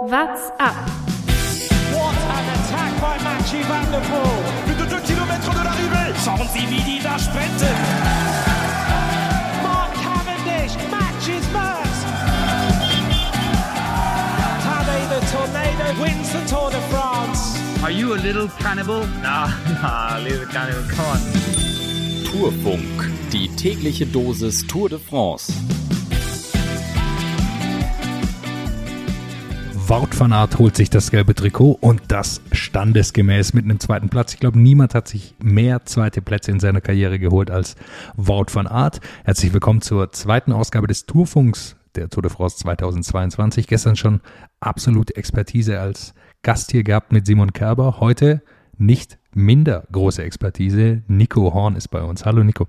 What's up? What an attack by Mathieu Van der Poel. Plus de 2 km de l'arrivée. Schauen Sie, wie die da sprinten. Mark Cavendish matches Merckx. Tadej the Tornado wins the Tour de France. Are you a little cannibal? Nah, nah, little cannibal, come on. Tourfunk, die tägliche Dosis Tour de France. Wout van Aert holt sich das gelbe Trikot und das standesgemäß mit einem zweiten Platz. Ich glaube, niemand hat sich mehr zweite Plätze in seiner Karriere geholt als Wout van Aert. Herzlich willkommen zur zweiten Ausgabe des Tourfunks der Tour de France 2022. Gestern schon absolute Expertise als Gast hier gehabt mit Simon Kerber. Heute nicht minder große Expertise. Nico Horn ist bei uns. Hallo Nico.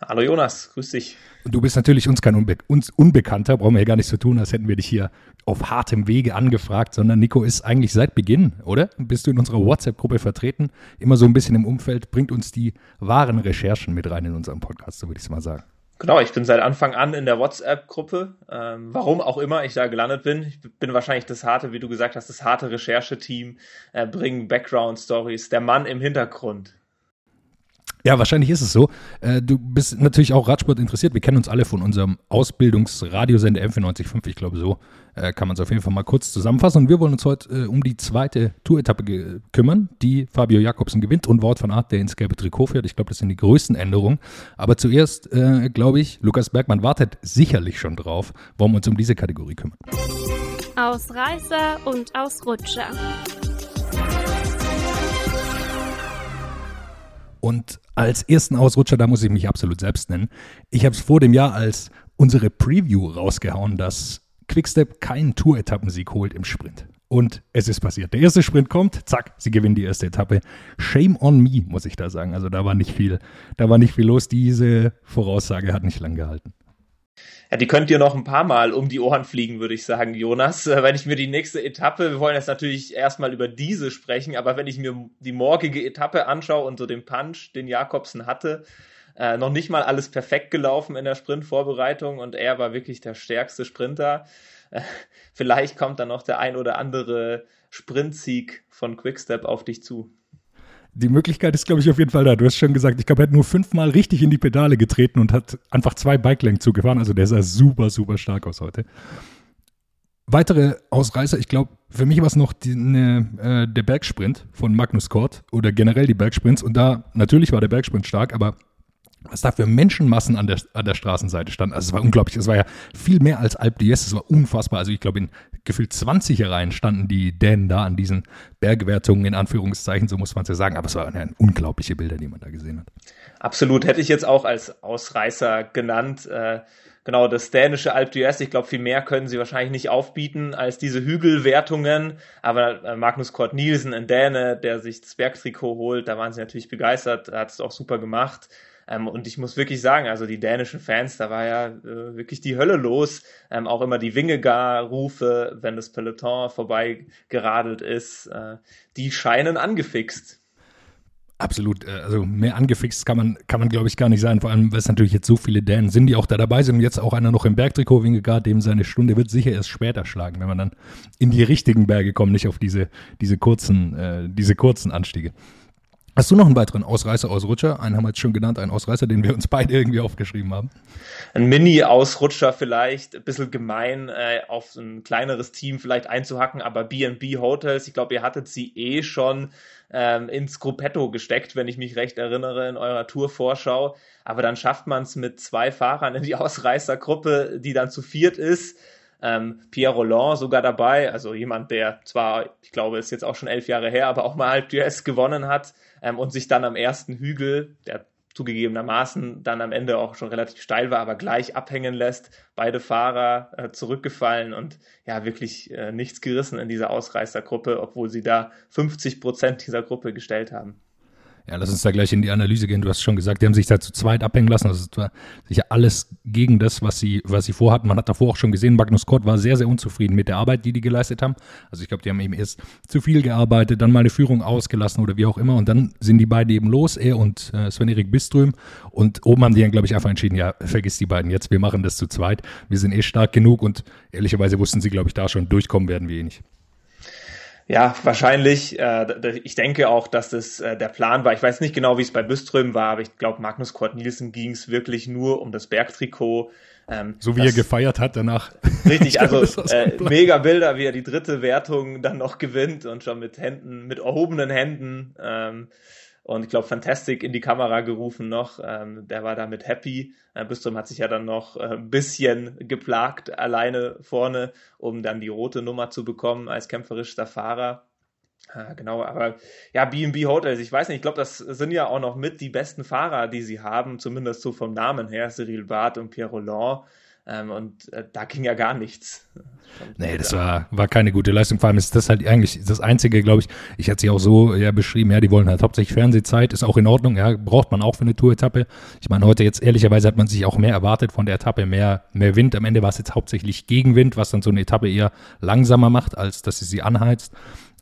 Hallo Jonas, grüß dich. Du bist natürlich uns kein Unbe uns Unbekannter, brauchen wir hier gar nichts zu tun, als hätten wir dich hier auf hartem Wege angefragt, sondern Nico ist eigentlich seit Beginn, oder? Bist du in unserer WhatsApp-Gruppe vertreten? Immer so ein bisschen im Umfeld, bringt uns die wahren Recherchen mit rein in unseren Podcast, so würde ich es mal sagen. Genau, ich bin seit Anfang an in der WhatsApp-Gruppe. Ähm, warum auch immer ich da gelandet bin. Ich bin wahrscheinlich das harte, wie du gesagt hast, das harte Rechercheteam, äh, bringen Background-Stories, der Mann im Hintergrund. Ja, wahrscheinlich ist es so. Äh, du bist natürlich auch Radsport interessiert. Wir kennen uns alle von unserem Ausbildungsradiosender M945. Ich glaube, so äh, kann man es auf jeden Fall mal kurz zusammenfassen. Und wir wollen uns heute äh, um die zweite Tour-Etappe kümmern, die Fabio Jakobsen gewinnt und Wort von Art, der ins gelbe Trikot fährt. Ich glaube, das sind die größten Änderungen. Aber zuerst, glaube ich, Lukas Bergmann wartet sicherlich schon drauf, wollen wir uns um diese Kategorie kümmern. Ausreißer und Ausrutscher. Und als ersten Ausrutscher, da muss ich mich absolut selbst nennen. Ich habe es vor dem Jahr als unsere Preview rausgehauen, dass Quickstep keinen Tour-Etappensieg holt im Sprint. Und es ist passiert. Der erste Sprint kommt, zack, sie gewinnen die erste Etappe. Shame on me, muss ich da sagen. Also da war nicht viel, da war nicht viel los. Diese Voraussage hat nicht lang gehalten. Ja, die könnt ihr noch ein paar Mal um die Ohren fliegen, würde ich sagen, Jonas. Äh, wenn ich mir die nächste Etappe, wir wollen jetzt natürlich erstmal über diese sprechen, aber wenn ich mir die morgige Etappe anschaue und so den Punch, den Jakobsen hatte, äh, noch nicht mal alles perfekt gelaufen in der Sprintvorbereitung und er war wirklich der stärkste Sprinter. Äh, vielleicht kommt dann noch der ein oder andere Sprintsieg von Quickstep auf dich zu. Die Möglichkeit ist, glaube ich, auf jeden Fall da. Du hast schon gesagt, ich glaube, er hat nur fünfmal richtig in die Pedale getreten und hat einfach zwei Bike-Längen zugefahren. Also der sah super, super stark aus heute. Weitere Ausreißer, ich glaube, für mich war es noch die, ne, äh, der Bergsprint von Magnus Kort oder generell die Bergsprints. Und da, natürlich war der Bergsprint stark, aber was da für Menschenmassen an der, an der Straßenseite standen. Also es war unglaublich. Es war ja viel mehr als Alp d'Huez. Es war unfassbar. Also ich glaube, in gefühlt 20 Reihen standen die Dänen da an diesen Bergwertungen, in Anführungszeichen, so muss man es ja sagen. Aber es waren ja unglaubliche Bilder, die man da gesehen hat. Absolut. Hätte ich jetzt auch als Ausreißer genannt. Äh, genau, das dänische Alp d'Huez. Ich glaube, viel mehr können sie wahrscheinlich nicht aufbieten als diese Hügelwertungen. Aber äh, Magnus Kort Nielsen, ein Däne, der sich das Bergtrikot holt, da waren sie natürlich begeistert. Er hat es auch super gemacht. Ähm, und ich muss wirklich sagen, also die dänischen Fans, da war ja äh, wirklich die Hölle los. Ähm, auch immer die Wingegar-Rufe, wenn das Peloton vorbei geradelt ist, äh, die scheinen angefixt. Absolut, äh, also mehr angefixt kann man, kann man glaube ich gar nicht sein, vor allem, weil es natürlich jetzt so viele Dänen sind, die auch da dabei sind und jetzt auch einer noch im Bergtrikot, Wingegaard, dem seine Stunde wird sicher erst später schlagen, wenn man dann in die richtigen Berge kommt, nicht auf diese, diese kurzen, äh, diese kurzen Anstiege. Hast du noch einen weiteren Ausreißer, Ausrutscher? Einen haben wir jetzt schon genannt, einen Ausreißer, den wir uns beide irgendwie aufgeschrieben haben. Ein Mini-Ausrutscher vielleicht, ein bisschen gemein, äh, auf ein kleineres Team vielleicht einzuhacken, aber B&B Hotels, ich glaube, ihr hattet sie eh schon ähm, ins Gruppetto gesteckt, wenn ich mich recht erinnere, in eurer Tour-Vorschau. Aber dann schafft man es mit zwei Fahrern in die Ausreißergruppe, die dann zu viert ist. Ähm, Pierre Roland sogar dabei, also jemand, der zwar, ich glaube, ist jetzt auch schon elf Jahre her, aber auch mal halb gewonnen hat ähm, und sich dann am ersten Hügel, der zugegebenermaßen dann am Ende auch schon relativ steil war, aber gleich abhängen lässt. Beide Fahrer äh, zurückgefallen und ja, wirklich äh, nichts gerissen in dieser Ausreißergruppe, obwohl sie da 50 Prozent dieser Gruppe gestellt haben. Ja, lass uns da gleich in die Analyse gehen. Du hast schon gesagt, die haben sich da zu zweit abhängen lassen. Es war sicher alles gegen das, was sie, was sie vorhatten. Man hat davor auch schon gesehen, Magnus Kort war sehr, sehr unzufrieden mit der Arbeit, die die geleistet haben. Also ich glaube, die haben eben erst zu viel gearbeitet, dann mal eine Führung ausgelassen oder wie auch immer. Und dann sind die beiden eben los, er und äh, Sven-Erik Biström. Und oben haben die dann, glaube ich, einfach entschieden, ja, vergiss die beiden jetzt, wir machen das zu zweit. Wir sind eh stark genug und ehrlicherweise wussten sie, glaube ich, da schon, durchkommen werden wir eh nicht. Ja, wahrscheinlich. Äh, ich denke auch, dass das äh, der Plan war. Ich weiß nicht genau, wie es bei Büström war, aber ich glaube, Magnus Kort Nielsen ging es wirklich nur um das Bergtrikot. Ähm, so wie das, er gefeiert hat danach. Richtig, also äh, mega Bilder, wie er die dritte Wertung dann noch gewinnt und schon mit Händen, mit erhobenen Händen. Ähm, und ich glaube, Fantastic in die Kamera gerufen noch. Ähm, der war damit happy. Äh, Bistrom hat sich ja dann noch äh, ein bisschen geplagt alleine vorne, um dann die rote Nummer zu bekommen als kämpferischster Fahrer. Ah, genau, aber ja, BB Hotels, ich weiß nicht, ich glaube, das sind ja auch noch mit die besten Fahrer, die sie haben, zumindest so vom Namen her, Cyril Barth und Pierre Roland. Ähm, und äh, da ging ja gar nichts. Nee, das war, war keine gute Leistung. Vor allem ist das halt eigentlich das Einzige, glaube ich. Ich hatte sie auch so ja, beschrieben, ja, die wollen halt hauptsächlich Fernsehzeit, ist auch in Ordnung, ja, braucht man auch für eine Tour-Etappe. Ich meine, heute jetzt ehrlicherweise hat man sich auch mehr erwartet von der Etappe, mehr, mehr Wind. Am Ende war es jetzt hauptsächlich Gegenwind, was dann so eine Etappe eher langsamer macht, als dass sie sie anheizt.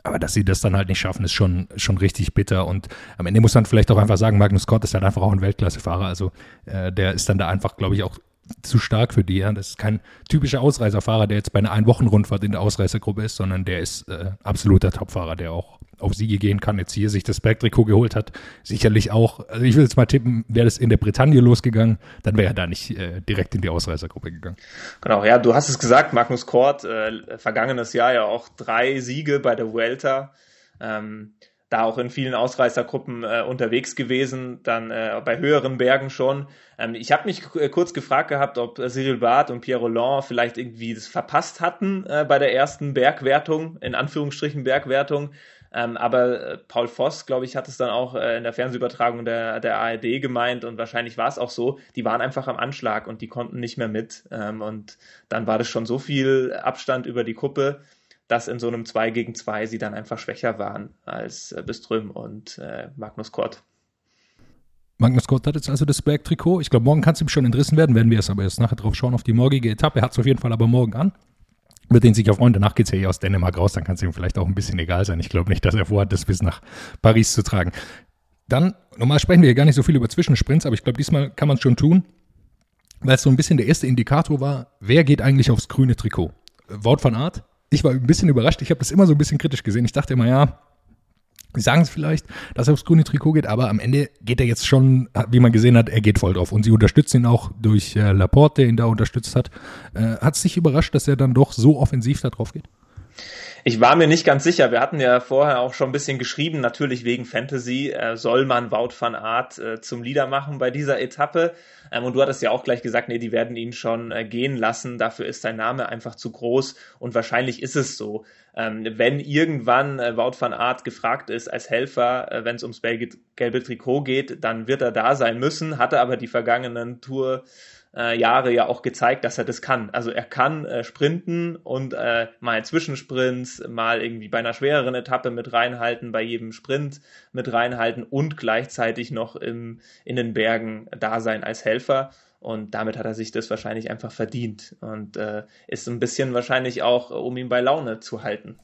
Aber dass sie das dann halt nicht schaffen, ist schon, schon richtig bitter. Und am Ende muss man vielleicht auch einfach sagen, Magnus Scott ist halt einfach auch ein Weltklassefahrer. Also äh, der ist dann da einfach, glaube ich, auch zu stark für die. Ja. Das ist kein typischer Ausreißerfahrer, der jetzt bei einer Ein-Wochen-Rundfahrt in der Ausreißergruppe ist, sondern der ist äh, absoluter Topfahrer, der auch auf Siege gehen kann. Jetzt hier sich das Bergtrikot geholt hat, sicherlich auch. Also ich will jetzt mal tippen, wäre das in der Bretagne losgegangen, dann wäre er da nicht äh, direkt in die Ausreißergruppe gegangen. Genau, ja, du hast es gesagt, Magnus Kort, äh, vergangenes Jahr ja auch drei Siege bei der Vuelta. Ähm, da auch in vielen Ausreißergruppen äh, unterwegs gewesen, dann äh, bei höheren Bergen schon. Ähm, ich habe mich äh, kurz gefragt gehabt, ob Cyril Barth und Pierre Roland vielleicht irgendwie das verpasst hatten äh, bei der ersten Bergwertung, in Anführungsstrichen Bergwertung. Ähm, aber äh, Paul Voss, glaube ich, hat es dann auch äh, in der Fernsehübertragung der, der ARD gemeint und wahrscheinlich war es auch so, die waren einfach am Anschlag und die konnten nicht mehr mit. Ähm, und dann war das schon so viel Abstand über die Kuppe, dass in so einem 2 gegen 2 sie dann einfach schwächer waren als äh, Biström und äh, Magnus Kort. Magnus Kort hat jetzt also das Bergtrikot. Ich glaube, morgen kann es ihm schon entrissen werden, werden wir es aber erst nachher drauf schauen auf die morgige Etappe. Er hat es auf jeden Fall aber morgen an. Wird den sich auch freuen. Danach geht es ja hier aus Dänemark raus, dann kann es ihm vielleicht auch ein bisschen egal sein. Ich glaube nicht, dass er vorhat, das bis nach Paris zu tragen. Dann, normal sprechen wir ja gar nicht so viel über Zwischensprints, aber ich glaube, diesmal kann man es schon tun, weil es so ein bisschen der erste Indikator war, wer geht eigentlich aufs grüne Trikot? Wort von Art ich war ein bisschen überrascht. Ich habe das immer so ein bisschen kritisch gesehen. Ich dachte immer, ja, Sagen es vielleicht, dass er aufs grüne Trikot geht, aber am Ende geht er jetzt schon, wie man gesehen hat, er geht voll drauf. Und sie unterstützen ihn auch durch äh, Laporte, der ihn da unterstützt hat. Äh, hat es dich überrascht, dass er dann doch so offensiv da drauf geht? Ich war mir nicht ganz sicher. Wir hatten ja vorher auch schon ein bisschen geschrieben, natürlich wegen Fantasy äh, soll man Wout van Art äh, zum Leader machen bei dieser Etappe. Ähm, und du hattest ja auch gleich gesagt, nee, die werden ihn schon äh, gehen lassen. Dafür ist sein Name einfach zu groß und wahrscheinlich ist es so. Ähm, wenn irgendwann äh, Wout van Art gefragt ist als Helfer, äh, wenn es ums gelbe Trikot geht, dann wird er da sein müssen, hatte aber die vergangenen Tour äh, Jahre ja auch gezeigt, dass er das kann. Also er kann äh, sprinten und äh, mal Zwischensprints, mal irgendwie bei einer schwereren Etappe mit reinhalten, bei jedem Sprint mit reinhalten und gleichzeitig noch im, in den Bergen da sein als Helfer. Und damit hat er sich das wahrscheinlich einfach verdient und äh, ist ein bisschen wahrscheinlich auch, um ihn bei Laune zu halten.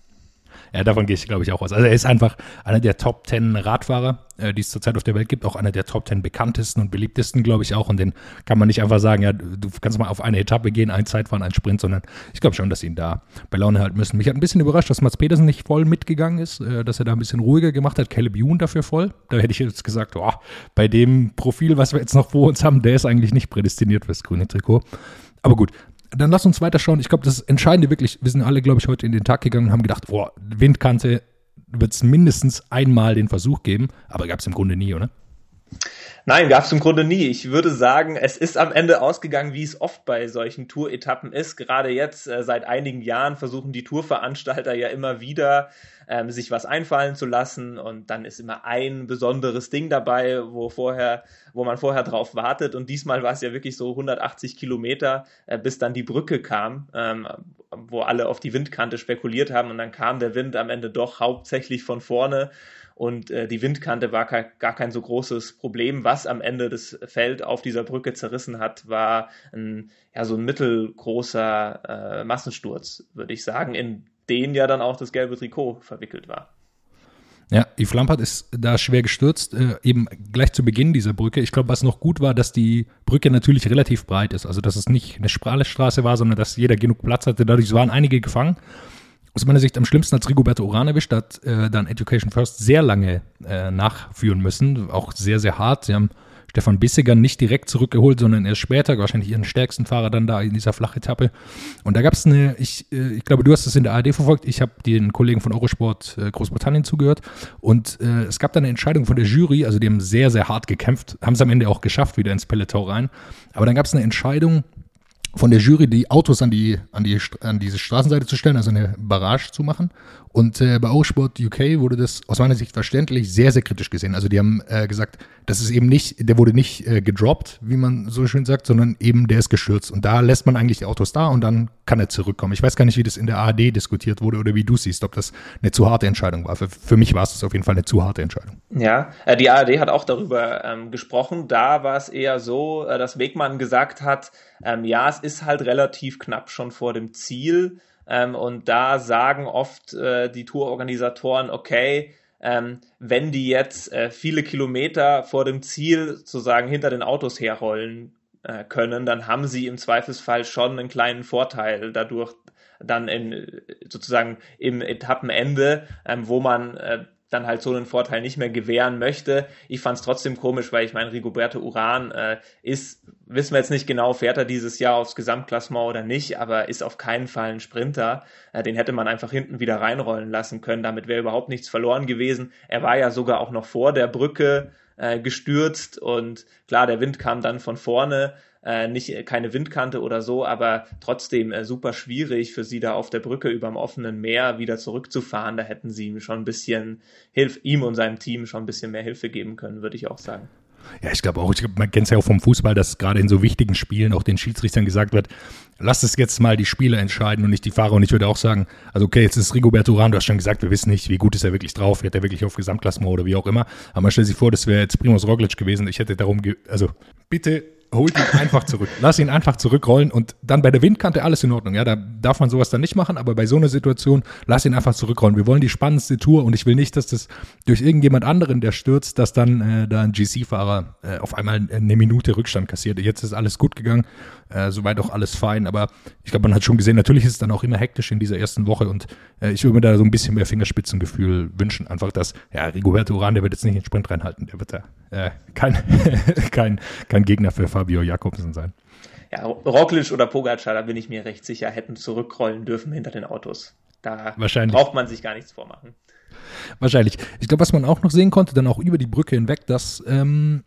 Ja, davon gehe ich, glaube ich, auch aus. Also er ist einfach einer der Top Ten Radfahrer, äh, die es zurzeit auf der Welt gibt, auch einer der Top Ten bekanntesten und beliebtesten, glaube ich, auch. Und den kann man nicht einfach sagen, ja, du kannst mal auf eine Etappe gehen, ein Zeitfahren, ein Sprint, sondern ich glaube schon, dass sie ihn da bei Laune halten müssen. Mich hat ein bisschen überrascht, dass Mats Petersen nicht voll mitgegangen ist, äh, dass er da ein bisschen ruhiger gemacht hat. Caleb Youn dafür voll. Da hätte ich jetzt gesagt, oh, bei dem Profil, was wir jetzt noch vor uns haben, der ist eigentlich nicht prädestiniert fürs grüne Trikot. Aber gut, dann lass uns weiter schauen. Ich glaube, das Entscheidende wirklich, wir sind alle, glaube ich, heute in den Tag gegangen und haben gedacht, boah, Windkante wird es mindestens einmal den Versuch geben, aber gab es im Grunde nie, oder? Nein, gab es im Grunde nie. Ich würde sagen, es ist am Ende ausgegangen, wie es oft bei solchen Tour-Etappen ist. Gerade jetzt, äh, seit einigen Jahren, versuchen die Tourveranstalter ja immer wieder ähm, sich was einfallen zu lassen. Und dann ist immer ein besonderes Ding dabei, wo vorher, wo man vorher drauf wartet. Und diesmal war es ja wirklich so 180 Kilometer, äh, bis dann die Brücke kam, ähm, wo alle auf die Windkante spekuliert haben. Und dann kam der Wind am Ende doch hauptsächlich von vorne und äh, die Windkante war gar kein so großes Problem. Was am Ende das Feld auf dieser Brücke zerrissen hat, war ein, ja, so ein mittelgroßer äh, Massensturz, würde ich sagen, in den ja dann auch das gelbe Trikot verwickelt war. Ja, Yves Lampert ist da schwer gestürzt, äh, eben gleich zu Beginn dieser Brücke. Ich glaube, was noch gut war, dass die Brücke natürlich relativ breit ist. Also, dass es nicht eine Straße war, sondern dass jeder genug Platz hatte. Dadurch waren einige gefangen aus meiner Sicht am schlimmsten hat Rigoberto Uran erwischt, hat äh, dann Education First sehr lange äh, nachführen müssen, auch sehr, sehr hart. Sie haben Stefan Bissiger nicht direkt zurückgeholt, sondern erst später, wahrscheinlich ihren stärksten Fahrer dann da in dieser Flachetappe. Und da gab es eine, ich, äh, ich glaube, du hast es in der ARD verfolgt, ich habe den Kollegen von Eurosport äh, Großbritannien zugehört und äh, es gab da eine Entscheidung von der Jury, also die haben sehr, sehr hart gekämpft, haben es am Ende auch geschafft, wieder ins Peloton rein. Aber dann gab es eine Entscheidung, von der Jury die Autos an die an die an diese Straßenseite zu stellen, also eine Barrage zu machen. Und äh, bei Eurosport UK wurde das aus meiner Sicht verständlich sehr sehr kritisch gesehen. Also die haben äh, gesagt, das ist eben nicht, der wurde nicht äh, gedroppt, wie man so schön sagt, sondern eben der ist gestürzt. Und da lässt man eigentlich die Autos da und dann kann er zurückkommen. Ich weiß gar nicht, wie das in der ARD diskutiert wurde oder wie du siehst, ob das eine zu harte Entscheidung war. Für, für mich war es auf jeden Fall eine zu harte Entscheidung. Ja, äh, die ARD hat auch darüber ähm, gesprochen. Da war es eher so, äh, dass Wegmann gesagt hat, ähm, ja, es ist halt relativ knapp schon vor dem Ziel. Ähm, und da sagen oft äh, die Tourorganisatoren, okay, ähm, wenn die jetzt äh, viele Kilometer vor dem Ziel sozusagen hinter den Autos herrollen äh, können, dann haben sie im Zweifelsfall schon einen kleinen Vorteil dadurch dann in, sozusagen im Etappenende, ähm, wo man äh, dann halt so einen Vorteil nicht mehr gewähren möchte. Ich fand es trotzdem komisch, weil ich meine, Rigoberto Uran äh, ist, wissen wir jetzt nicht genau, fährt er dieses Jahr aufs Gesamtklassement oder nicht, aber ist auf keinen Fall ein Sprinter. Äh, den hätte man einfach hinten wieder reinrollen lassen können. Damit wäre überhaupt nichts verloren gewesen. Er war ja sogar auch noch vor der Brücke äh, gestürzt und klar, der Wind kam dann von vorne äh, nicht keine Windkante oder so, aber trotzdem äh, super schwierig für sie da auf der Brücke über dem offenen Meer wieder zurückzufahren. Da hätten sie ihm schon ein bisschen Hilf ihm und seinem Team schon ein bisschen mehr Hilfe geben können, würde ich auch sagen. Ja, ich glaube auch, ich man kennt es ja auch vom Fußball, dass gerade in so wichtigen Spielen auch den Schiedsrichtern gesagt wird, lasst es jetzt mal die Spieler entscheiden und nicht die Fahrer. Und ich würde auch sagen, also okay, jetzt ist Rigoberto Uran, du hast schon gesagt, wir wissen nicht, wie gut ist er wirklich drauf, wird er wirklich auf Gesamtklassement oder wie auch immer. Aber man stellt sich vor, das wäre jetzt Primus Roglic gewesen. Ich hätte darum, also bitte holt ihn einfach zurück. Lass ihn einfach zurückrollen und dann bei der Windkante alles in Ordnung. Ja, da darf man sowas dann nicht machen, aber bei so einer Situation lass ihn einfach zurückrollen. Wir wollen die spannendste Tour und ich will nicht, dass das durch irgendjemand anderen, der stürzt, dass dann äh, da ein GC-Fahrer äh, auf einmal eine Minute Rückstand kassiert. Jetzt ist alles gut gegangen, äh, soweit auch alles fein, aber ich glaube, man hat schon gesehen, natürlich ist es dann auch immer hektisch in dieser ersten Woche und äh, ich würde mir da so ein bisschen mehr Fingerspitzengefühl wünschen. Einfach, dass, ja, Rigoberto Uran, der wird jetzt nicht in den Sprint reinhalten, der wird da äh, kein, kein, kein Gegner für Fabio Jakobsen sein. Ja, Roglic oder Pogacar, da bin ich mir recht sicher, hätten zurückrollen dürfen hinter den Autos. Da braucht man sich gar nichts vormachen. Wahrscheinlich. Ich glaube, was man auch noch sehen konnte, dann auch über die Brücke hinweg, dass ähm,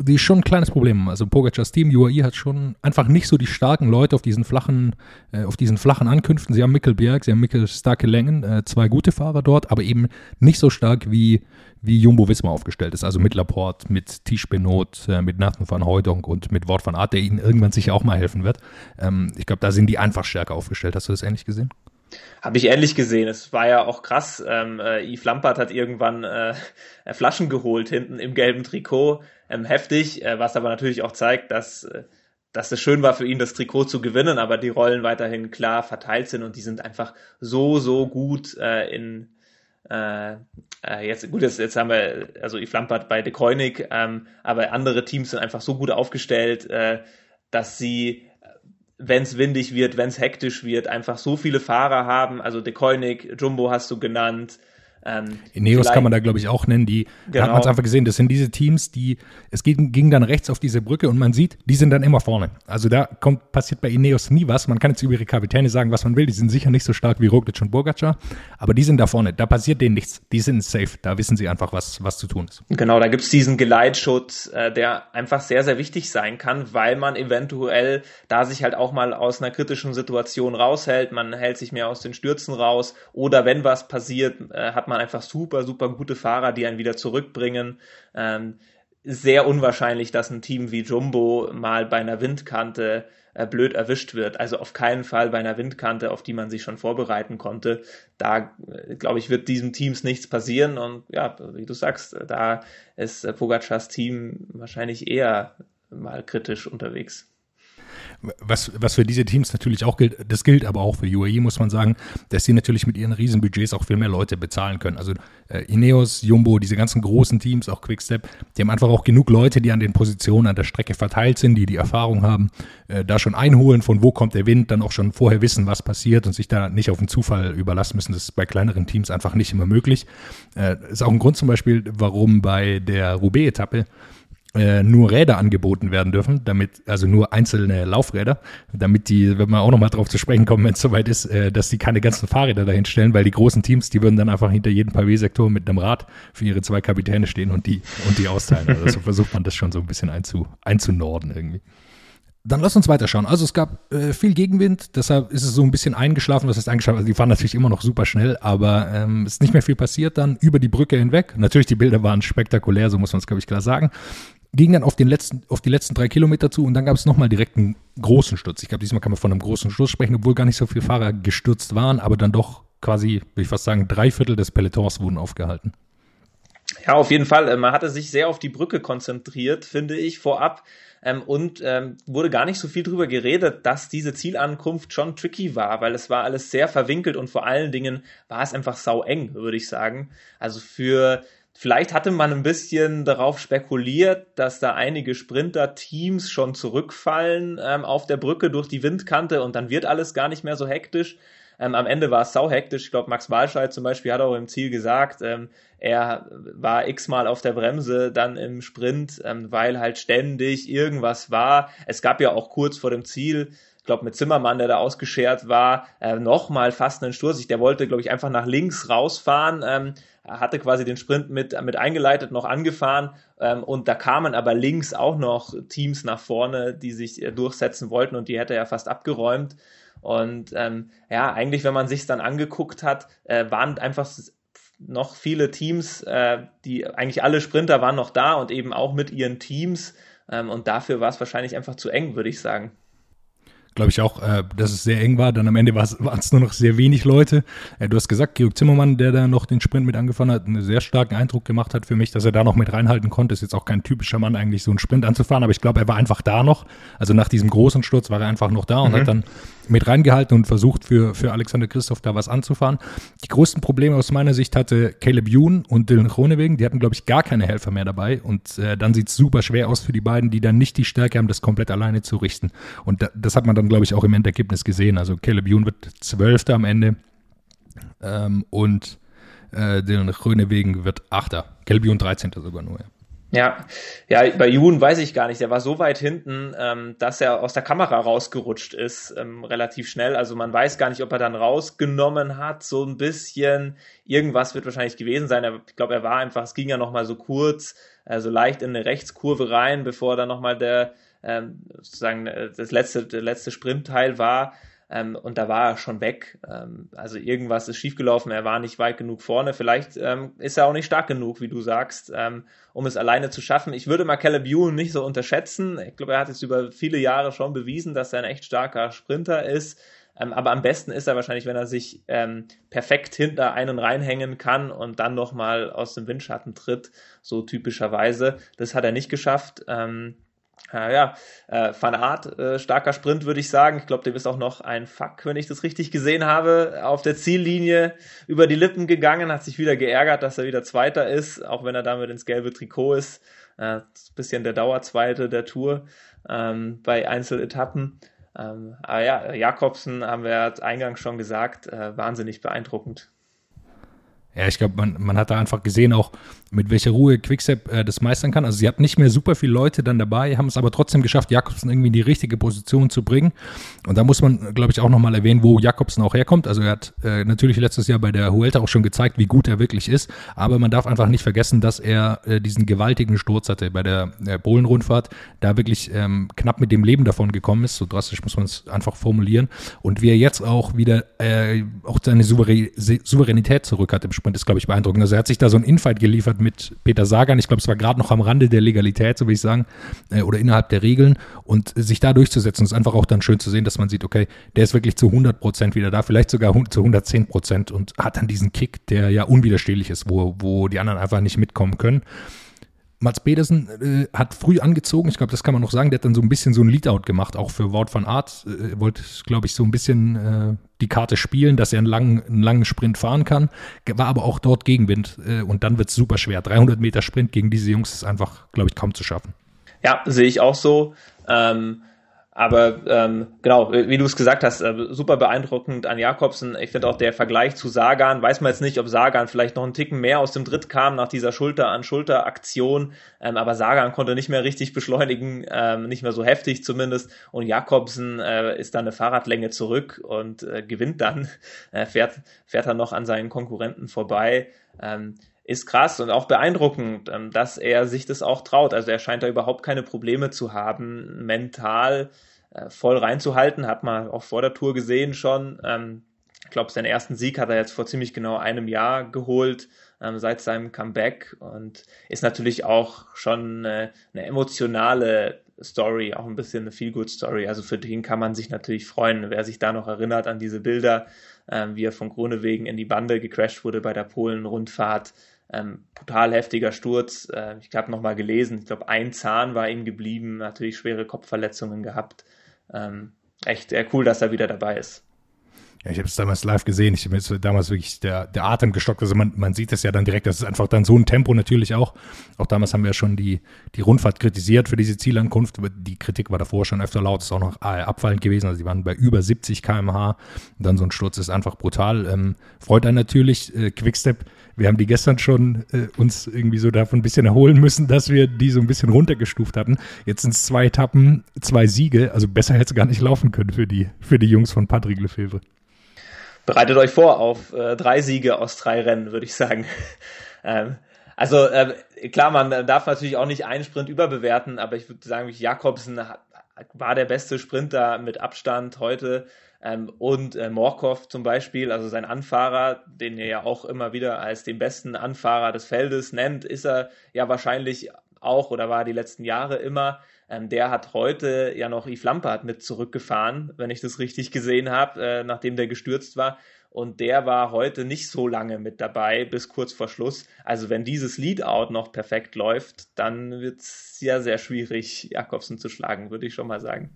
die schon ein kleines Problem. Also Pogacars Team, UAE hat schon einfach nicht so die starken Leute auf diesen flachen, äh, auf diesen flachen Ankünften. Sie haben Mikkel Berg, sie haben Mikkel starke Längen, äh, zwei gute Fahrer dort, aber eben nicht so stark wie, wie Jumbo Wismar aufgestellt ist. Also mit Laporte, mit Tisch Benot, äh, mit Nathan van Hooydonk und mit Wort van Art, der ihnen irgendwann sicher auch mal helfen wird. Ähm, ich glaube, da sind die einfach stärker aufgestellt. Hast du das ähnlich gesehen? Habe ich ähnlich gesehen. Es war ja auch krass. Ähm, äh, Yves Lampert hat irgendwann äh, Flaschen geholt hinten im gelben Trikot. Ähm, heftig, äh, was aber natürlich auch zeigt, dass, äh, dass es schön war für ihn, das Trikot zu gewinnen, aber die Rollen weiterhin klar verteilt sind und die sind einfach so, so gut äh, in äh, äh, jetzt, gut, jetzt, jetzt haben wir, also Yves Lampert bei De Koenig, ähm, aber andere Teams sind einfach so gut aufgestellt, äh, dass sie wenn es windig wird, wenn es hektisch wird, einfach so viele Fahrer haben. Also De Koenig, Jumbo hast du genannt, Ähm, Ineos kann man da, glaube ich, auch nennen. Die, genau. Da hat man es einfach gesehen. Das sind diese Teams, die, es ging, ging, dann rechts auf diese Brücke und man sieht, die sind dann immer vorne. Also da kommt, passiert bei Ineos nie was. Man kann jetzt über ihre Kapitäne sagen, was man will. Die sind sicher nicht so stark wie Roglic und Bogacar, aber die sind da vorne. Da passiert denen nichts. Die sind safe. Da wissen sie einfach, was, was zu tun ist. Genau, da gibt es diesen Geleitschutz, äh, der einfach sehr, sehr wichtig sein kann, weil man eventuell da sich halt auch mal aus einer kritischen Situation raushält. Man hält sich mehr aus den Stürzen raus oder wenn was passiert, äh, hat man einfach super, super gute Fahrer, die einen wieder zurückbringen. Ähm, sehr unwahrscheinlich, dass ein Team wie Jumbo mal bei einer Windkante äh, blöd erwischt wird. Also auf keinen Fall bei einer Windkante, auf die man sich schon vorbereiten konnte. Da, äh, glaube ich, wird diesem Teams nichts passieren. Und ja, wie du sagst, da ist äh, Pogacars Team wahrscheinlich eher mal kritisch unterwegs. Was, was für diese Teams natürlich auch gilt, das gilt aber auch für UAE, muss man sagen, dass sie natürlich mit ihren Riesenbudgets auch viel mehr Leute bezahlen können. Also äh, Ineos, Jumbo, diese ganzen großen Teams, auch Quickstep, die haben einfach auch genug Leute, die an den Positionen an der Strecke verteilt sind, die die Erfahrung haben, äh, da schon einholen, von wo kommt der Wind, dann auch schon vorher wissen, was passiert und sich da nicht auf den Zufall überlassen müssen. Das ist bei kleineren Teams einfach nicht immer möglich. Äh, ist auch ein Grund zum Beispiel, warum bei der Roubaix-Etappe äh, nur Räder angeboten werden dürfen, damit, also nur einzelne Laufräder, damit die, wenn wir auch nochmal drauf zu sprechen kommen, wenn es soweit ist, äh, dass die keine ganzen Fahrräder dahin stellen, weil die großen Teams, die würden dann einfach hinter jedem Pavé-Sektor mit einem Rad für ihre zwei Kapitäne stehen und die, und die austeilen. Also so versucht man das schon so ein bisschen einzu, einzunorden irgendwie. Dann lass uns weiterschauen. Also es gab äh, viel Gegenwind, deshalb ist es so ein bisschen eingeschlafen. Was heißt eingeschlafen? Also die fahren natürlich immer noch super schnell, aber ähm, ist nicht mehr viel passiert dann über die Brücke hinweg. Natürlich, die Bilder waren spektakulär, so muss man es, glaube ich, klar sagen ging dann auf, den letzten, auf die letzten drei Kilometer zu und dann gab es nochmal direkt einen großen Sturz. Ich glaube, diesmal kann man von einem großen Sturz sprechen, obwohl gar nicht so viele Fahrer gestürzt waren, aber dann doch quasi, würde ich fast sagen, drei Viertel des Pelotons wurden aufgehalten. Ja, auf jeden Fall. Man hatte sich sehr auf die Brücke konzentriert, finde ich, vorab. Ähm, und ähm, wurde gar nicht so viel drüber geredet, dass diese Zielankunft schon tricky war, weil es war alles sehr verwinkelt und vor allen Dingen war es einfach sau eng, würde ich sagen. Also für Vielleicht hatte man ein bisschen darauf spekuliert, dass da einige Sprinter-Teams schon zurückfallen ähm, auf der Brücke durch die Windkante und dann wird alles gar nicht mehr so hektisch. Ähm, am Ende war es sau hektisch. Ich glaube, Max Walscheid zum Beispiel hat auch im Ziel gesagt, ähm, er war x-mal auf der Bremse dann im Sprint, ähm, weil halt ständig irgendwas war. Es gab ja auch kurz vor dem Ziel ich glaube mit Zimmermann, der da ausgeschert war, äh, nochmal fast einen Sturz. Der wollte, glaube ich, einfach nach links rausfahren, ähm, hatte quasi den Sprint mit, mit eingeleitet, noch angefahren ähm, und da kamen aber links auch noch Teams nach vorne, die sich äh, durchsetzen wollten und die hätte er fast abgeräumt. Und ähm, ja, eigentlich, wenn man sich dann angeguckt hat, äh, waren einfach noch viele Teams, äh, die eigentlich alle Sprinter waren noch da und eben auch mit ihren Teams. Ähm, und dafür war es wahrscheinlich einfach zu eng, würde ich sagen glaube ich auch, äh, dass es sehr eng war. Dann am Ende waren es nur noch sehr wenig Leute. Äh, du hast gesagt, Georg Zimmermann, der da noch den Sprint mit angefangen hat, einen sehr starken Eindruck gemacht hat für mich, dass er da noch mit reinhalten konnte. Ist jetzt auch kein typischer Mann, eigentlich so einen Sprint anzufahren, aber ich glaube, er war einfach da noch. Also nach diesem großen Sturz war er einfach noch da und mhm. hat dann mit reingehalten und versucht, für, für Alexander Christoph da was anzufahren. Die größten Probleme aus meiner Sicht hatte Caleb Youn und Dylan Kronewegen. Die hatten, glaube ich, gar keine Helfer mehr dabei. Und äh, dann sieht es super schwer aus für die beiden, die dann nicht die Stärke haben, das komplett alleine zu richten. Und da, das hat man dann, glaube ich, auch im Endergebnis gesehen. Also Caleb Youn wird Zwölfter am Ende ähm, und äh, Dylan Kronewegen wird Achter. Caleb Youn 13. sogar nur, ja. Ja, ja, bei Jun weiß ich gar nicht. Der war so weit hinten, ähm, dass er aus der Kamera rausgerutscht ist, ähm, relativ schnell. Also man weiß gar nicht, ob er dann rausgenommen hat, so ein bisschen. Irgendwas wird wahrscheinlich gewesen sein. Er, ich glaube, er war einfach, es ging ja nochmal so kurz, äh, so leicht in eine Rechtskurve rein, bevor dann nochmal der, ähm, sozusagen, äh, das letzte, der letzte Sprintteil war. Ähm, und da war er schon weg. Ähm, also irgendwas ist schiefgelaufen, er war nicht weit genug vorne. Vielleicht ähm, ist er auch nicht stark genug, wie du sagst, ähm, um es alleine zu schaffen. Ich würde mal Caleb Ewan nicht so unterschätzen. Ich glaube, er hat jetzt über viele Jahre schon bewiesen, dass er ein echt starker Sprinter ist. Ähm, aber am besten ist er wahrscheinlich, wenn er sich ähm, perfekt hinter einen reinhängen kann und dann nochmal aus dem Windschatten tritt, so typischerweise. Das hat er nicht geschafft. Äh, ja, äh, Van Aert, äh, starker Sprint, würde ich sagen. Ich glaube, dem ist auch noch ein Fuck, wenn ich das richtig gesehen habe, auf der Ziellinie über die Lippen gegangen, hat sich wieder geärgert, dass er wieder Zweiter ist, auch wenn er damit ins gelbe Trikot ist. Äh, bisschen der Dauerzweite der Tour ähm, bei Einzeletappen. Ähm, aber ja, Jakobsen haben wir eingangs schon gesagt, äh, wahnsinnig beeindruckend. Ja, ich glaube, man, man hat da einfach gesehen auch, mit welcher Ruhe Quickstep äh, das meistern kann. Also sie hatten nicht mehr super viele Leute dann dabei, haben es aber trotzdem geschafft, Jakobsen irgendwie in die richtige Position zu bringen. Und da muss man, glaube ich, auch nochmal erwähnen, wo Jakobsen auch herkommt. Also er hat äh, natürlich letztes Jahr bei der Huelta auch schon gezeigt, wie gut er wirklich ist. Aber man darf einfach nicht vergessen, dass er äh, diesen gewaltigen Sturz hatte bei der äh, Polen-Rundfahrt, da wirklich ähm, knapp mit dem Leben davon gekommen ist. So drastisch muss man es einfach formulieren. Und wie er jetzt auch wieder äh, auch seine Souverä Souveränität zurück hat im Sprint, ist, glaube ich, beeindruckend. Also er hat sich da so ein Infight geliefert mit Peter Sagan. Ich glaube, es war gerade noch am Rande der Legalität, so würde ich sagen, äh, oder innerhalb der Regeln. Und sich da durchzusetzen, ist einfach auch dann schön zu sehen, dass man sieht, okay, der ist wirklich zu 100 Prozent wieder da, vielleicht sogar zu 110 Prozent und hat dann diesen Kick, der ja unwiderstehlich ist, wo, wo die anderen einfach nicht mitkommen können. Mats Pedersen äh, hat früh angezogen, ich glaube, das kann man noch sagen, der hat dann so ein bisschen so ein Leadout gemacht, auch für Wout van Art. Äh, wollte, glaube ich, so ein bisschen äh, die Karte spielen, dass er einen langen, einen langen Sprint fahren kann, war aber auch dort Gegenwind äh, und dann wird es super schwer. 300 Meter Sprint gegen diese Jungs ist einfach, glaube ich, kaum zu schaffen. Ja, sehe ich auch so. Ähm, aber ähm, genau, wie du es gesagt hast, äh, super beeindruckend an Jakobsen. Ich finde auch der Vergleich zu Sagan, weiß man jetzt nicht, ob Sagan vielleicht noch einen Ticken mehr aus dem Dritt kam nach dieser Schulter-an-Schulter-Aktion, ähm, aber Sagan konnte nicht mehr richtig beschleunigen, ähm, nicht mehr so heftig zumindest. Und Jakobsen äh, ist dann eine Fahrradlänge zurück und äh, gewinnt dann, äh, fährt, fährt dann noch an seinen Konkurrenten vorbei. Ähm, ist krass und auch beeindruckend, ähm, dass er sich das auch traut. Also er scheint da überhaupt keine Probleme zu haben, mental äh, voll reinzuhalten. Hat man auch vor der Tour gesehen schon. Ähm, ich glaube, seinen ersten Sieg hat er jetzt vor ziemlich genau einem Jahr geholt, ähm, seit seinem Comeback und ist natürlich auch schon eine emotionale Story, auch ein bisschen eine Feel-Good-Story. Also für den kann man sich natürlich freuen, wer sich da noch erinnert an diese Bilder, wie er von Kronewegen in die Bande gecrashed wurde bei der Polen-Rundfahrt. Ähm, brutal heftiger Sturz. Äh, ich habe nochmal gelesen, ich glaube, ein Zahn war ihm geblieben, natürlich schwere Kopfverletzungen gehabt. Ähm, echt äh, cool, dass er wieder dabei ist. Ja, ich habe es damals live gesehen. Ich habe jetzt damals wirklich der, der Atem gestockt. Also man, man sieht es ja dann direkt. Das ist einfach dann so ein Tempo natürlich auch. Auch damals haben wir ja schon die, die Rundfahrt kritisiert für diese Zielankunft. Die Kritik war davor schon öfter laut. Ist auch noch äh, abfallend gewesen. Also die waren bei über 70 km/h. dann so ein Sturz ist einfach brutal. Ähm, freut einen natürlich. Äh, Quickstep. Wir haben die gestern schon äh, uns irgendwie so davon ein bisschen erholen müssen, dass wir die so ein bisschen runtergestuft hatten. Jetzt sind es zwei Etappen, zwei Siege. Also besser hätte es gar nicht laufen können für die, für die Jungs von Patrick Lefebvre. Bereitet euch vor auf äh, drei Siege aus drei Rennen, würde ich sagen. ähm, also äh, klar, man darf natürlich auch nicht einen Sprint überbewerten, aber ich würde sagen, Jakobsen war der beste Sprinter mit Abstand heute. Ähm, und äh, Morkov zum Beispiel, also sein Anfahrer, den ihr ja auch immer wieder als den besten Anfahrer des Feldes nennt, ist er ja wahrscheinlich auch oder war die letzten Jahre immer. Ähm, der hat heute ja noch Yves Lampard mit zurückgefahren, wenn ich das richtig gesehen habe, äh, nachdem der gestürzt war. Und der war heute nicht so lange mit dabei, bis kurz vor Schluss. Also wenn dieses Leadout noch perfekt läuft, dann wird es sehr, sehr schwierig, Jakobsen zu schlagen, würde ich schon mal sagen.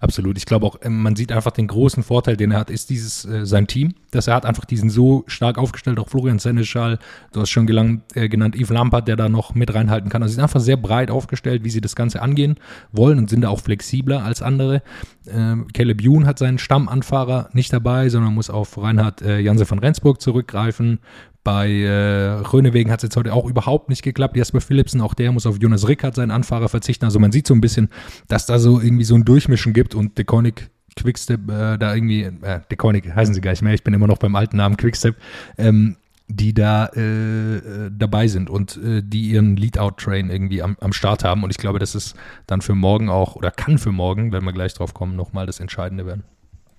Absolut. Ich glaube auch, ähm, man sieht einfach den großen Vorteil, den er hat, ist dieses äh, sein Team, dass er hat einfach diesen so stark aufgestellt, auch Florian Seneschal, du hast schon gelang, äh, genannt, Yves Lampert, der da noch mit reinhalten kann. Also sie sind einfach sehr breit aufgestellt, wie sie das Ganze angehen wollen und sind da auch flexibler als andere. Ähm, Caleb Youn hat seinen Stammanfahrer nicht dabei, sondern muss auf Reinhard äh, Janse von Rendsburg zurückgreifen. Bei äh, Rönewegen hat es jetzt heute auch überhaupt nicht geklappt. Jasper Philipsen, auch der muss auf Jonas Rickard, seinen Anfahrer, verzichten. Also man sieht so ein bisschen, dass da so irgendwie so ein Durchmischen gibt und Deconic Quickstep äh, da irgendwie, äh, Deconic heißen sie gar nicht mehr, ich bin immer noch beim alten Namen Quickstep, ähm, die da äh, äh, dabei sind und äh, die ihren Lead-Out-Train irgendwie am, am Start haben. Und ich glaube, das ist dann für morgen auch, oder kann für morgen, wenn wir gleich drauf kommen, nochmal das Entscheidende werden.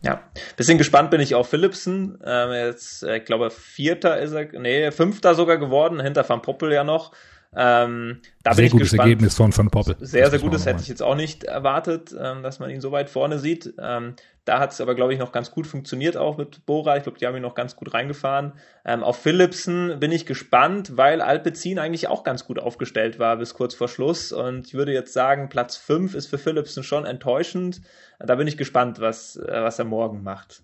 Ja, bisschen gespannt bin ich auf Philipsen. Ähm, jetzt, äh, ich glaube, Vierter ist er, nee, Fünfter sogar geworden, hinter Van Poppel ja noch. Ähm, da sehr bin ich gutes gespannt. Ergebnis von Van Poppel. Sehr, sehr gutes hätte ich jetzt auch nicht erwartet, ähm, dass man ihn so weit vorne sieht. Ähm, da hat es aber, glaube ich, noch ganz gut funktioniert auch mit Bora. Ich glaube, die haben ihn noch ganz gut reingefahren. Ähm, auf Philipsen bin ich gespannt, weil Alpecin eigentlich auch ganz gut aufgestellt war bis kurz vor Schluss. Und ich würde jetzt sagen, Platz 5 ist für Philipsen schon enttäuschend. Da bin ich gespannt, was, äh, was er morgen macht.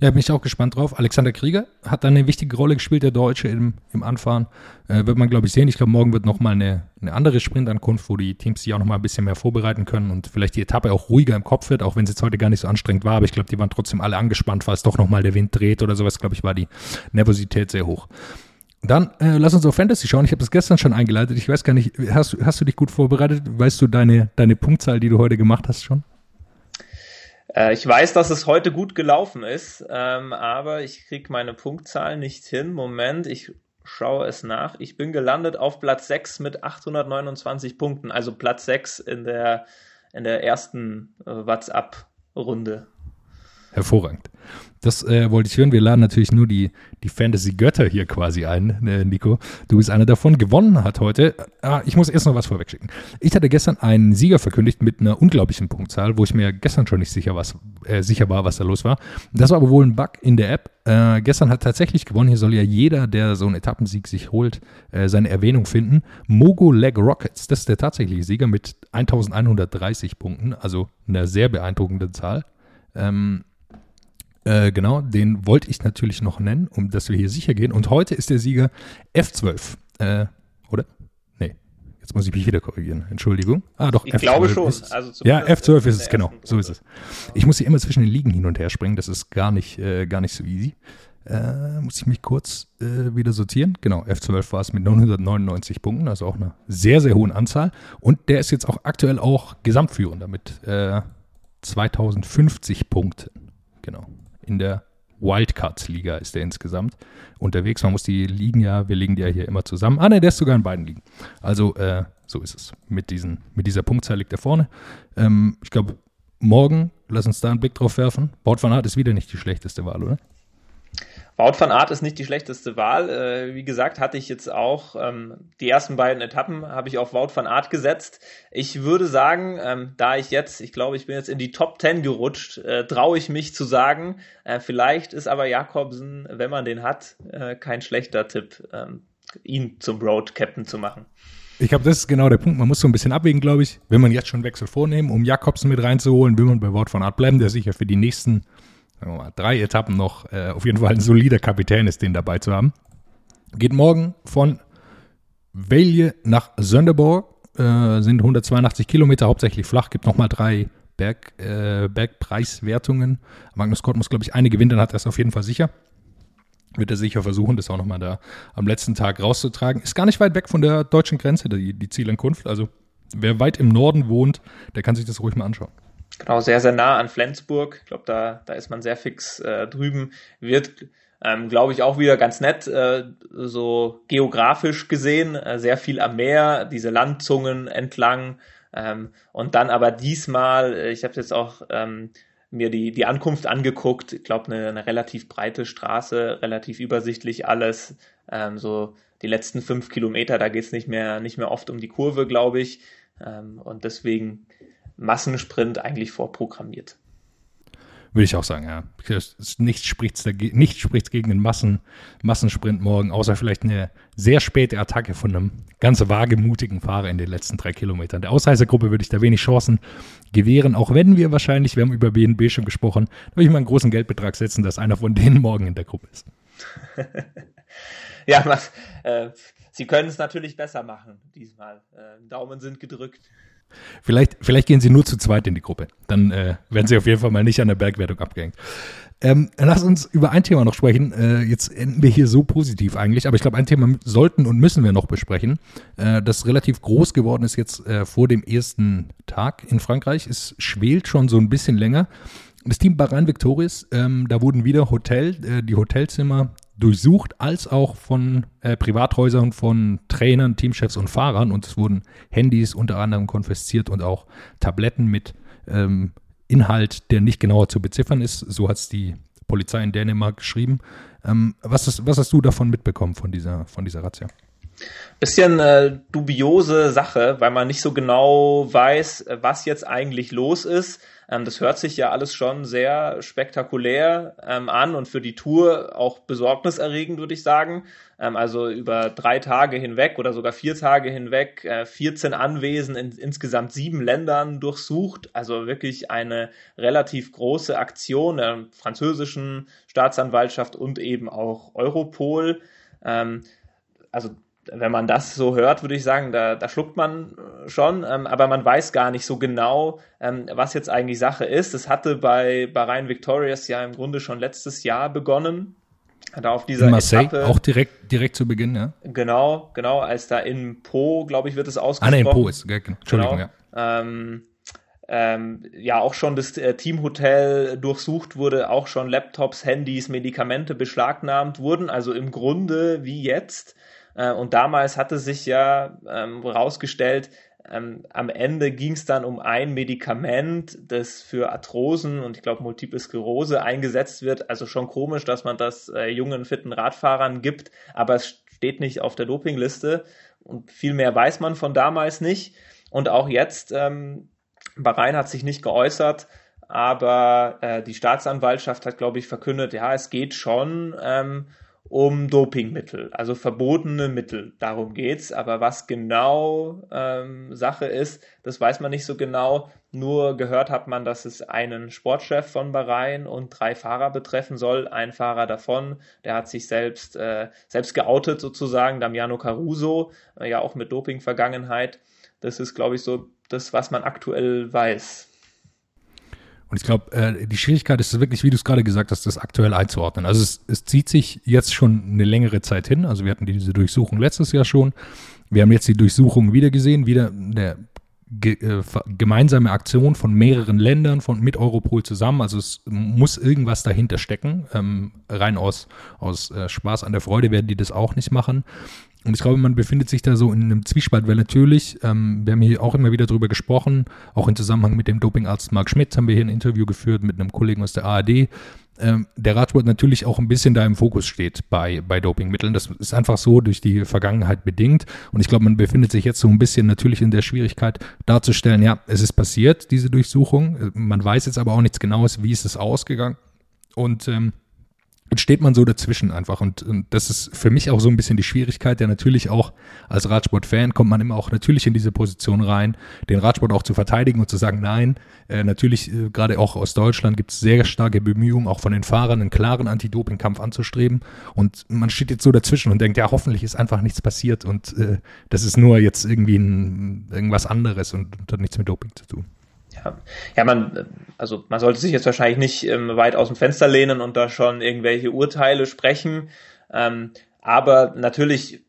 Ja, bin ich auch gespannt drauf. Alexander Krieger hat dann eine wichtige Rolle gespielt, der Deutsche im, im Anfahren. Äh, wird man, glaube ich, sehen. Ich glaube, morgen wird nochmal eine, eine andere Sprintankunft, wo die Teams sich auch nochmal ein bisschen mehr vorbereiten können und vielleicht die Etappe auch ruhiger im Kopf wird, auch wenn es jetzt heute gar nicht so anstrengend war. Aber ich glaube, die waren trotzdem alle angespannt, falls doch nochmal der Wind dreht oder sowas. Glaube ich, war die Nervosität sehr hoch. Dann äh, lass uns auf Fantasy schauen. Ich habe das gestern schon eingeleitet. Ich weiß gar nicht, hast, hast du dich gut vorbereitet? Weißt du deine, deine Punktzahl, die du heute gemacht hast schon? Äh, ich weiß, dass es heute gut gelaufen ist, ähm, aber ich kriege meine Punktzahl nicht hin. Moment, ich schaue es nach. Ich bin gelandet auf Platz 6 mit 829 Punkten, also Platz 6 in der, in der ersten äh, WhatsApp-Runde. Hervorragend. Das äh, wollte ich hören. Wir laden natürlich nur die, die Fantasy-Götter hier quasi ein, äh, Nico. Du bist einer davon. Gewonnen hat heute. Ah, ich muss erst noch was vorwegschicken. Ich hatte gestern einen Sieger verkündigt mit einer unglaublichen Punktzahl, wo ich mir gestern schon nicht sicher, was, äh, sicher war, was da los war. Das war aber wohl ein Bug in der App. Äh, gestern hat tatsächlich gewonnen. Hier soll ja jeder, der so einen Etappensieg sich holt, äh, seine Erwähnung finden. Mogo Leg Rockets, das ist der tatsächliche Sieger mit 1130 Punkten, also eine sehr beeindruckende Zahl. Ähm, äh, genau, den wollte ich natürlich noch nennen, um dass wir hier sicher gehen. Und heute ist der Sieger F12. Äh, oder? Nee. Jetzt muss ich mich wieder korrigieren. Entschuldigung. Ah, doch. Ich F12 glaube schon. Also ja, F12 ist es, genau. So ist es. Ich muss hier immer zwischen den Ligen hin und her springen. Das ist gar nicht, äh, gar nicht so easy. Äh, muss ich mich kurz äh, wieder sortieren. Genau, F12 war es mit 999 Punkten, also auch einer sehr, sehr hohen Anzahl. Und der ist jetzt auch aktuell auch Gesamtführender mit äh, 2050 Punkten. Genau in der Wildcards-Liga ist der insgesamt unterwegs. Man muss die Ligen ja, wir legen die ja hier immer zusammen. Ah, ne, der ist sogar in beiden Ligen. Also, äh, so ist es. Mit, diesen, mit dieser Punktzahl liegt er vorne. Ähm, ich glaube, morgen, lass uns da einen Blick drauf werfen. Bord van Aert ist wieder nicht die schlechteste Wahl, oder? Wout van Aert ist nicht die schlechteste Wahl. Äh, wie gesagt, hatte ich jetzt auch ähm, die ersten beiden Etappen habe ich auf Wout van Aert gesetzt. Ich würde sagen, ähm, da ich jetzt, ich glaube, ich bin jetzt in die Top 10 gerutscht, äh, traue ich mich zu sagen, äh, vielleicht ist aber Jakobsen, wenn man den hat, äh, kein schlechter Tipp, ähm, ihn zum Road Captain zu machen. Ich glaube, das ist genau der Punkt. Man muss so ein bisschen abwägen, glaube ich. Wenn man jetzt schon Wechsel vornehmen, um Jakobsen mit reinzuholen, will man bei Wort von Art bleiben, der sicher für die nächsten sagen wir mal, drei Etappen noch äh, auf jeden Fall ein solider Kapitän ist, den dabei zu haben. Geht morgen von Velje nach Sönderborg, äh, sind 182 Kilometer, hauptsächlich flach, gibt nochmal drei Berg, äh, Bergpreiswertungen. Magnus Kort muss, glaube ich, eine gewinnen, dann hat er es auf jeden Fall sicher. Wird er sicher versuchen, das auch nochmal da am letzten Tag rauszutragen. Ist gar nicht weit weg von der deutschen Grenze, die, die Zielankunft. Also wer weit im Norden wohnt, der kann sich das ruhig mal anschauen. Genau, sehr, sehr nah an Flensburg. Ich glaube, da, da ist man sehr fix äh, drüben. Wird, ähm, glaube ich, auch wieder ganz nett, äh, so geografisch gesehen, äh, sehr viel am Meer, diese Landzungen entlang. Ähm, und dann aber diesmal, äh, ich habe jetzt auch ähm, mir die, die Ankunft angeguckt, ich glaube, eine, eine relativ breite Straße, relativ übersichtlich alles. Ähm, so die letzten fünf Kilometer, da geht's nicht mehr, nicht mehr oft um die Kurve, glaube ich. Ähm, und deswegen Massensprint eigentlich vorprogrammiert. Würde ich auch sagen, ja. Nichts spricht, nicht spricht gegen den Massen, Massensprint morgen, außer vielleicht eine sehr späte Attacke von einem ganz wagemutigen Fahrer in den letzten drei Kilometern. Der Ausreißergruppe würde ich da wenig Chancen gewähren, auch wenn wir wahrscheinlich, wir haben über BNB schon gesprochen, da würde ich mal einen großen Geldbetrag setzen, dass einer von denen morgen in der Gruppe ist. ja, was, äh, sie können es natürlich besser machen diesmal. Äh, Daumen sind gedrückt. Vielleicht, vielleicht gehen sie nur zu zweit in die Gruppe. Dann äh, werden sie auf jeden Fall mal nicht an der Bergwertung abgehängt. Ähm, lass uns über ein Thema noch sprechen. Äh, jetzt enden wir hier so positiv eigentlich, aber ich glaube, ein Thema sollten und müssen wir noch besprechen, äh, das relativ groß geworden ist jetzt äh, vor dem ersten Tag in Frankreich. Es schwelt schon so ein bisschen länger. Das Team Bahrain Victorious, ähm, da wurden wieder Hotel, äh, die Hotelzimmer durchsucht, als auch von äh, Privathäusern, von Trainern, Teamchefs und Fahrern. Und es wurden Handys unter anderem konfisziert und auch Tabletten mit ähm, Inhalt, der nicht genauer zu beziffern ist. So hat es die Polizei in Dänemark geschrieben. Ähm, was, ist, was hast du davon mitbekommen von dieser, von dieser Razzia? Bisschen äh, dubiose Sache, weil man nicht so genau weiß, was jetzt eigentlich los ist. Ähm, das hört sich ja alles schon sehr spektakulär ähm, an und für die Tour auch besorgniserregend, würde ich sagen. Ähm, also über drei Tage hinweg oder sogar vier Tage hinweg äh, 14 Anwesen in insgesamt sieben Ländern durchsucht. Also wirklich eine relativ große Aktion der französischen Staatsanwaltschaft und eben auch Europol. Ähm, also wenn man das so hört, würde ich sagen, da, da schluckt man äh, schon, ähm, aber man weiß gar nicht so genau, ähm, was jetzt eigentlich Sache ist. Es hatte bei Bahrain Victorious ja im Grunde schon letztes Jahr begonnen. Da auf dieser in Marseille, Etappe, auch direkt, direkt zu Beginn, ja. Genau, genau, als da in Po, glaube ich, wird es ausgesprochen. Ah, ne, in Po ist, genau. Entschuldigung, genau. ja. Ähm, ähm, ja auch schon das äh, Teamhotel durchsucht wurde, auch schon Laptops, Handys, Medikamente beschlagnahmt wurden. Also im Grunde wie jetzt. Äh, und damals hatte sich ja ähm, herausgestellt, ähm, am Ende ging es dann um ein Medikament, das für Arthrosen und ich glaube Multiple Sklerose eingesetzt wird. Also schon komisch, dass man das äh, jungen, fitten Radfahrern gibt, aber es steht nicht auf der Dopingliste und viel mehr weiß man von damals nicht. Und auch jetzt, ähm, Bahrain hat sich nicht geäußert, aber äh, die Staatsanwaltschaft hat, glaube ich, verkündet, ja, es geht schon ähm, um Dopingmittel, also verbotene Mittel. Darum geht's. Aber was genau ähm, Sache ist, das weiß man nicht so genau. Nur gehört hat man, dass es einen Sportchef von Bahrain und drei Fahrer betreffen soll. Ein Fahrer davon, der hat sich selbst, äh, selbst geoutet sozusagen, Damiano Caruso, äh, ja auch mit Doping-Vergangenheit. Das ist, glaube ich, so das, was man aktuell weiß. Und ich glaube, äh, die Schwierigkeit ist wirklich, wie du es gerade gesagt hast, das aktuell einzuordnen. Also es, es, zieht sich jetzt schon eine längere Zeit hin. Also wir hatten diese Durchsuchung letztes Jahr schon. Wir haben jetzt die Durchsuchung wieder gesehen, wieder eine ge äh, gemeinsame Aktion von mehreren Ländern von, mit Europol zusammen. Also es muss irgendwas dahinter stecken. Ähm, rein aus, aus äh, Spaß an der Freude werden die das auch nicht machen. Und ich glaube, man befindet sich da so in einem Zwiespalt, weil natürlich, ähm, wir haben hier auch immer wieder drüber gesprochen, auch im Zusammenhang mit dem Dopingarzt Marc Schmidt haben wir hier ein Interview geführt mit einem Kollegen aus der ARD. Ähm, der Radsport natürlich auch ein bisschen da im Fokus steht bei, bei Dopingmitteln. Das ist einfach so durch die Vergangenheit bedingt. Und ich glaube, man befindet sich jetzt so ein bisschen natürlich in der Schwierigkeit darzustellen, ja, es ist passiert, diese Durchsuchung. Man weiß jetzt aber auch nichts Genaues, wie ist es ausgegangen. Und ähm, und steht man so dazwischen einfach. Und, und, das ist für mich auch so ein bisschen die Schwierigkeit, ja natürlich auch als Radsport-Fan kommt man immer auch natürlich in diese Position rein, den Radsport auch zu verteidigen und zu sagen, nein, äh, natürlich äh, gerade auch aus Deutschland gibt es sehr starke Bemühungen, auch von den Fahrern einen klaren Anti-Doping-Kampf anzustreben. Und man steht jetzt so dazwischen und denkt, ja, hoffentlich ist einfach nichts passiert und äh, das ist nur jetzt irgendwie ein, irgendwas anderes und, und hat nichts mit Doping zu tun. Ja, ja, man, also man sollte sich jetzt wahrscheinlich nicht ähm, weit aus dem Fenster lehnen und da schon irgendwelche Urteile sprechen. Ähm, aber natürlich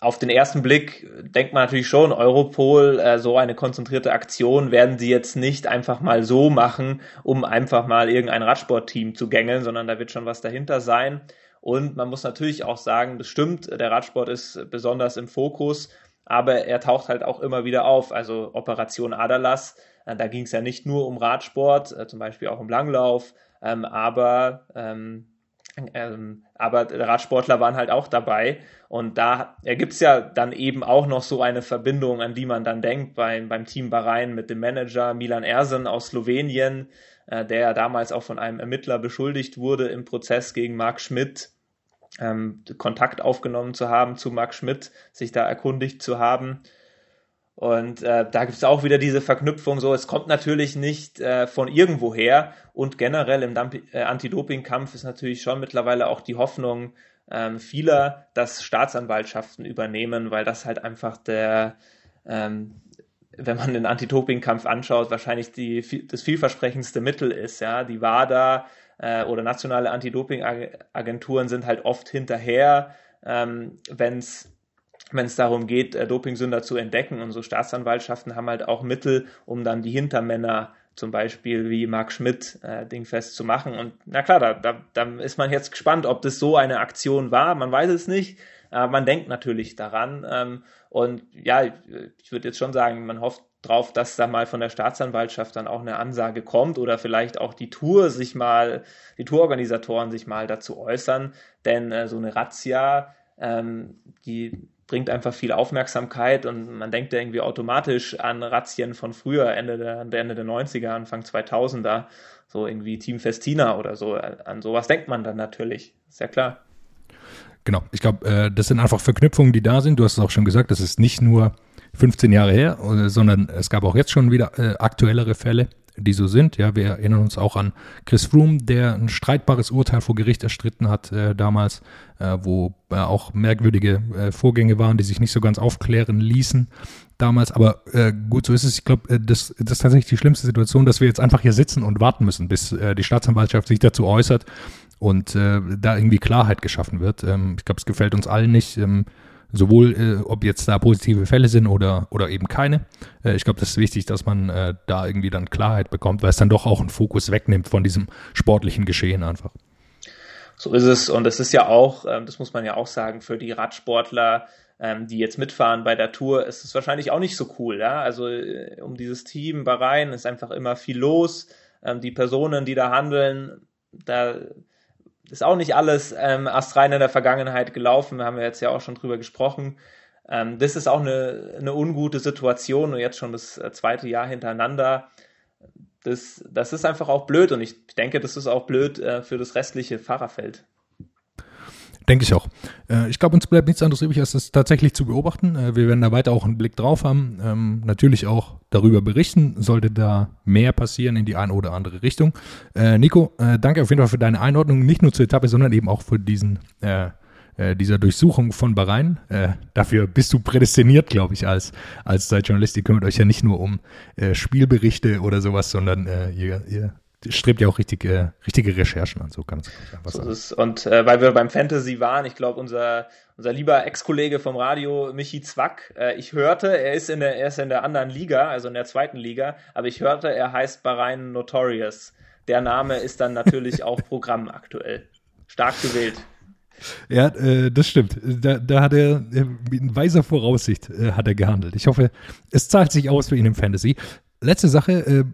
auf den ersten Blick denkt man natürlich schon, Europol, äh, so eine konzentrierte Aktion werden sie jetzt nicht einfach mal so machen, um einfach mal irgendein Radsportteam zu gängeln, sondern da wird schon was dahinter sein. Und man muss natürlich auch sagen, das stimmt, der Radsport ist besonders im Fokus, aber er taucht halt auch immer wieder auf. Also Operation Adalas da ging es ja nicht nur um Radsport, äh, zum Beispiel auch um Langlauf, ähm, aber ähm, ähm, aber Radsportler waren halt auch dabei und da ergibt es ja dann eben auch noch so eine Verbindung, an die man dann denkt beim, beim Team Bahrain mit dem Manager Milan Ersen aus Slowenien, äh, der ja damals auch von einem Ermittler beschuldigt wurde im Prozess gegen Marc Schmidt, ähm, Kontakt aufgenommen zu haben zu Marc Schmidt, sich da erkundigt zu haben. Und äh, da gibt es auch wieder diese Verknüpfung, so es kommt natürlich nicht äh, von irgendwoher und generell im äh, Anti-Doping-Kampf ist natürlich schon mittlerweile auch die Hoffnung ähm, vieler, dass Staatsanwaltschaften übernehmen, weil das halt einfach der, ähm, wenn man den Anti-Doping-Kampf anschaut, wahrscheinlich die, das vielversprechendste Mittel ist. Ja, die WADA äh, oder nationale Anti-Doping-Agenturen sind halt oft hinterher, ähm, wenn es wenn es darum geht, äh, Dopingsünder zu entdecken. Und so Staatsanwaltschaften haben halt auch Mittel, um dann die Hintermänner zum Beispiel wie Marc Schmidt äh, dingfest zu machen. Und na klar, da, da, da ist man jetzt gespannt, ob das so eine Aktion war. Man weiß es nicht. Aber man denkt natürlich daran. Ähm, und ja, ich, ich würde jetzt schon sagen, man hofft drauf, dass da mal von der Staatsanwaltschaft dann auch eine Ansage kommt oder vielleicht auch die Tour sich mal, die Tourorganisatoren sich mal dazu äußern. Denn äh, so eine Razzia, ähm, die bringt einfach viel Aufmerksamkeit und man denkt irgendwie automatisch an Razzien von früher, Ende der, Ende der 90er, Anfang 2000er, so irgendwie Team Festina oder so. An sowas denkt man dann natürlich, ist ja klar. Genau, ich glaube, äh, das sind einfach Verknüpfungen, die da sind. Du hast es auch schon gesagt, das ist nicht nur 15 Jahre her, äh, sondern es gab auch jetzt schon wieder äh, aktuellere Fälle die so sind. Ja, wir erinnern uns auch an Chris Froome, der ein streitbares Urteil vor Gericht erstritten hat äh, damals, äh, wo äh, auch merkwürdige äh, Vorgänge waren, die sich nicht so ganz aufklären ließen damals. Aber äh, gut, so ist es. Ich glaube, äh, das, das ist tatsächlich die schlimmste Situation, dass wir jetzt einfach hier sitzen und warten müssen, bis die Staatsanwaltschaft sich dazu äußert und da irgendwie Klarheit geschaffen wird. Ähm, ich glaube, es gefällt uns allen nicht. Ähm, sowohl äh, ob jetzt da positive Fälle sind oder, oder eben keine. Äh, ich glaube, das ist wichtig, dass man äh, da irgendwie dann Klarheit bekommt, weil es dann doch auch einen Fokus wegnimmt von diesem sportlichen Geschehen einfach. So ist es und es ist ja auch, ähm, das muss man ja auch sagen, für die Radsportler, ähm, die jetzt mitfahren bei der Tour, ist es wahrscheinlich auch nicht so cool. Ja? Also äh, um dieses Team Bahrain ist einfach immer viel los. Ähm, die Personen, die da handeln, da ist auch nicht alles ähm, astrein in der Vergangenheit gelaufen. Haben wir jetzt ja auch schon drüber gesprochen. Ähm, das ist auch eine, eine ungute Situation und jetzt schon das äh, zweite Jahr hintereinander. Das, das ist einfach auch blöd und ich denke, das ist auch blöd äh, für das restliche Fahrerfeld. Denke ich auch. Äh, ich glaube, uns bleibt nichts anderes übrig, als das tatsächlich zu beobachten. Äh, wir werden da weiter auch einen Blick drauf haben. Ähm, natürlich auch darüber berichten, sollte da mehr passieren in die eine oder andere Richtung. Äh, Nico, danke auf jeden Fall für deine Einordnung, nicht nur zur Etappe, sondern eben auch für diesen dieser Durchsuchung von Bahrain. Dafür bist du prädestiniert, glaube ich, als, als Zeitjournalist. Ihr kümmert euch ja nicht nur um Spielberichte oder sowas, sondern ihr, ihr strebt ja auch richtige, richtige Recherchen an, so es einfach so Ist, und äh, weil wir beim Fantasy waren, ich glaube, unser, unser lieber Ex-Kollege vom Radio, Michi Zwack, äh, ich hörte, er ist, in der, er ist in der anderen Liga, also in der zweiten Liga, aber ich hörte, er heißt Bahrain Notorious. Der Name ist dann natürlich auch Programm aktuell. Stark gewählt. Ja, äh, das stimmt. Da, da hat er äh, in weiser Voraussicht äh, hat er gehandelt. Ich hoffe, es zahlt sich aus für ihn im Fantasy. Letzte Sache, äh,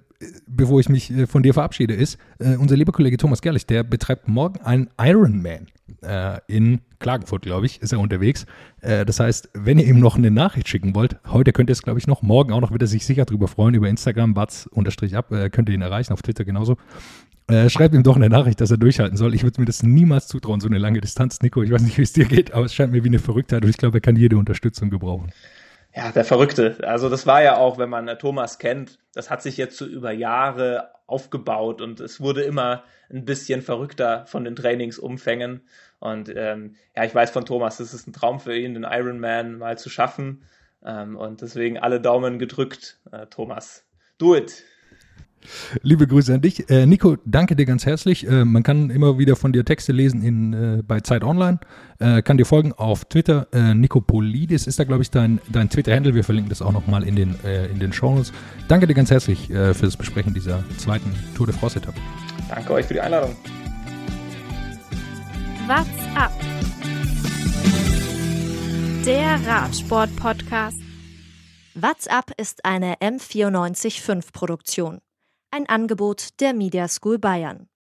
bevor ich mich äh, von dir verabschiede, ist, äh, unser lieber Kollege Thomas Gerlich, der betreibt morgen einen Ironman äh, in Klagenfurt, glaube ich, ist er unterwegs. Das heißt, wenn ihr ihm noch eine Nachricht schicken wollt, heute könnt ihr es, glaube ich, noch, morgen auch noch, wird er sich sicher darüber freuen, über Instagram, batz-ab, äh, könnt ihr ihn erreichen, auf Twitter genauso. Schreibt ihm doch eine Nachricht, dass er durchhalten soll. Ich würde mir das niemals zutrauen, so eine lange Distanz, Nico. Ich weiß nicht, wie es dir geht, aber es scheint mir wie eine Verrücktheit und ich glaube, er kann jede Unterstützung gebrauchen ja, der Verrückte. Also das war ja auch, wenn man äh, Thomas kennt, das hat sich jetzt so über Jahre aufgebaut und es wurde immer ein bisschen verrückter von den Trainingsumfängen. Und ähm, ja, ich weiß von Thomas, das ist ein Traum für ihn, den Ironman mal zu schaffen. Ähm, und deswegen alle Daumen gedrückt, äh, Thomas. Do it! Liebe Grüße an dich. Äh, Nico, danke dir ganz herzlich. Äh, man kann immer wieder von dir Texte lesen in, äh, bei Zeit Online. Äh, kann dir folgen auf Twitter. Äh, Nico Polidis ist da, glaube ich, dein, dein Twitter-Handle. Wir verlinken das auch nochmal in den, äh, in den Shownotes. Danke dir ganz herzlich äh, für das Besprechen dieser zweiten Tour de France-Etappe. Danke euch für die Einladung. What's up? Der Radsport-Podcast. What's up ist eine M945-Produktion. Ein Angebot der Media School Bayern.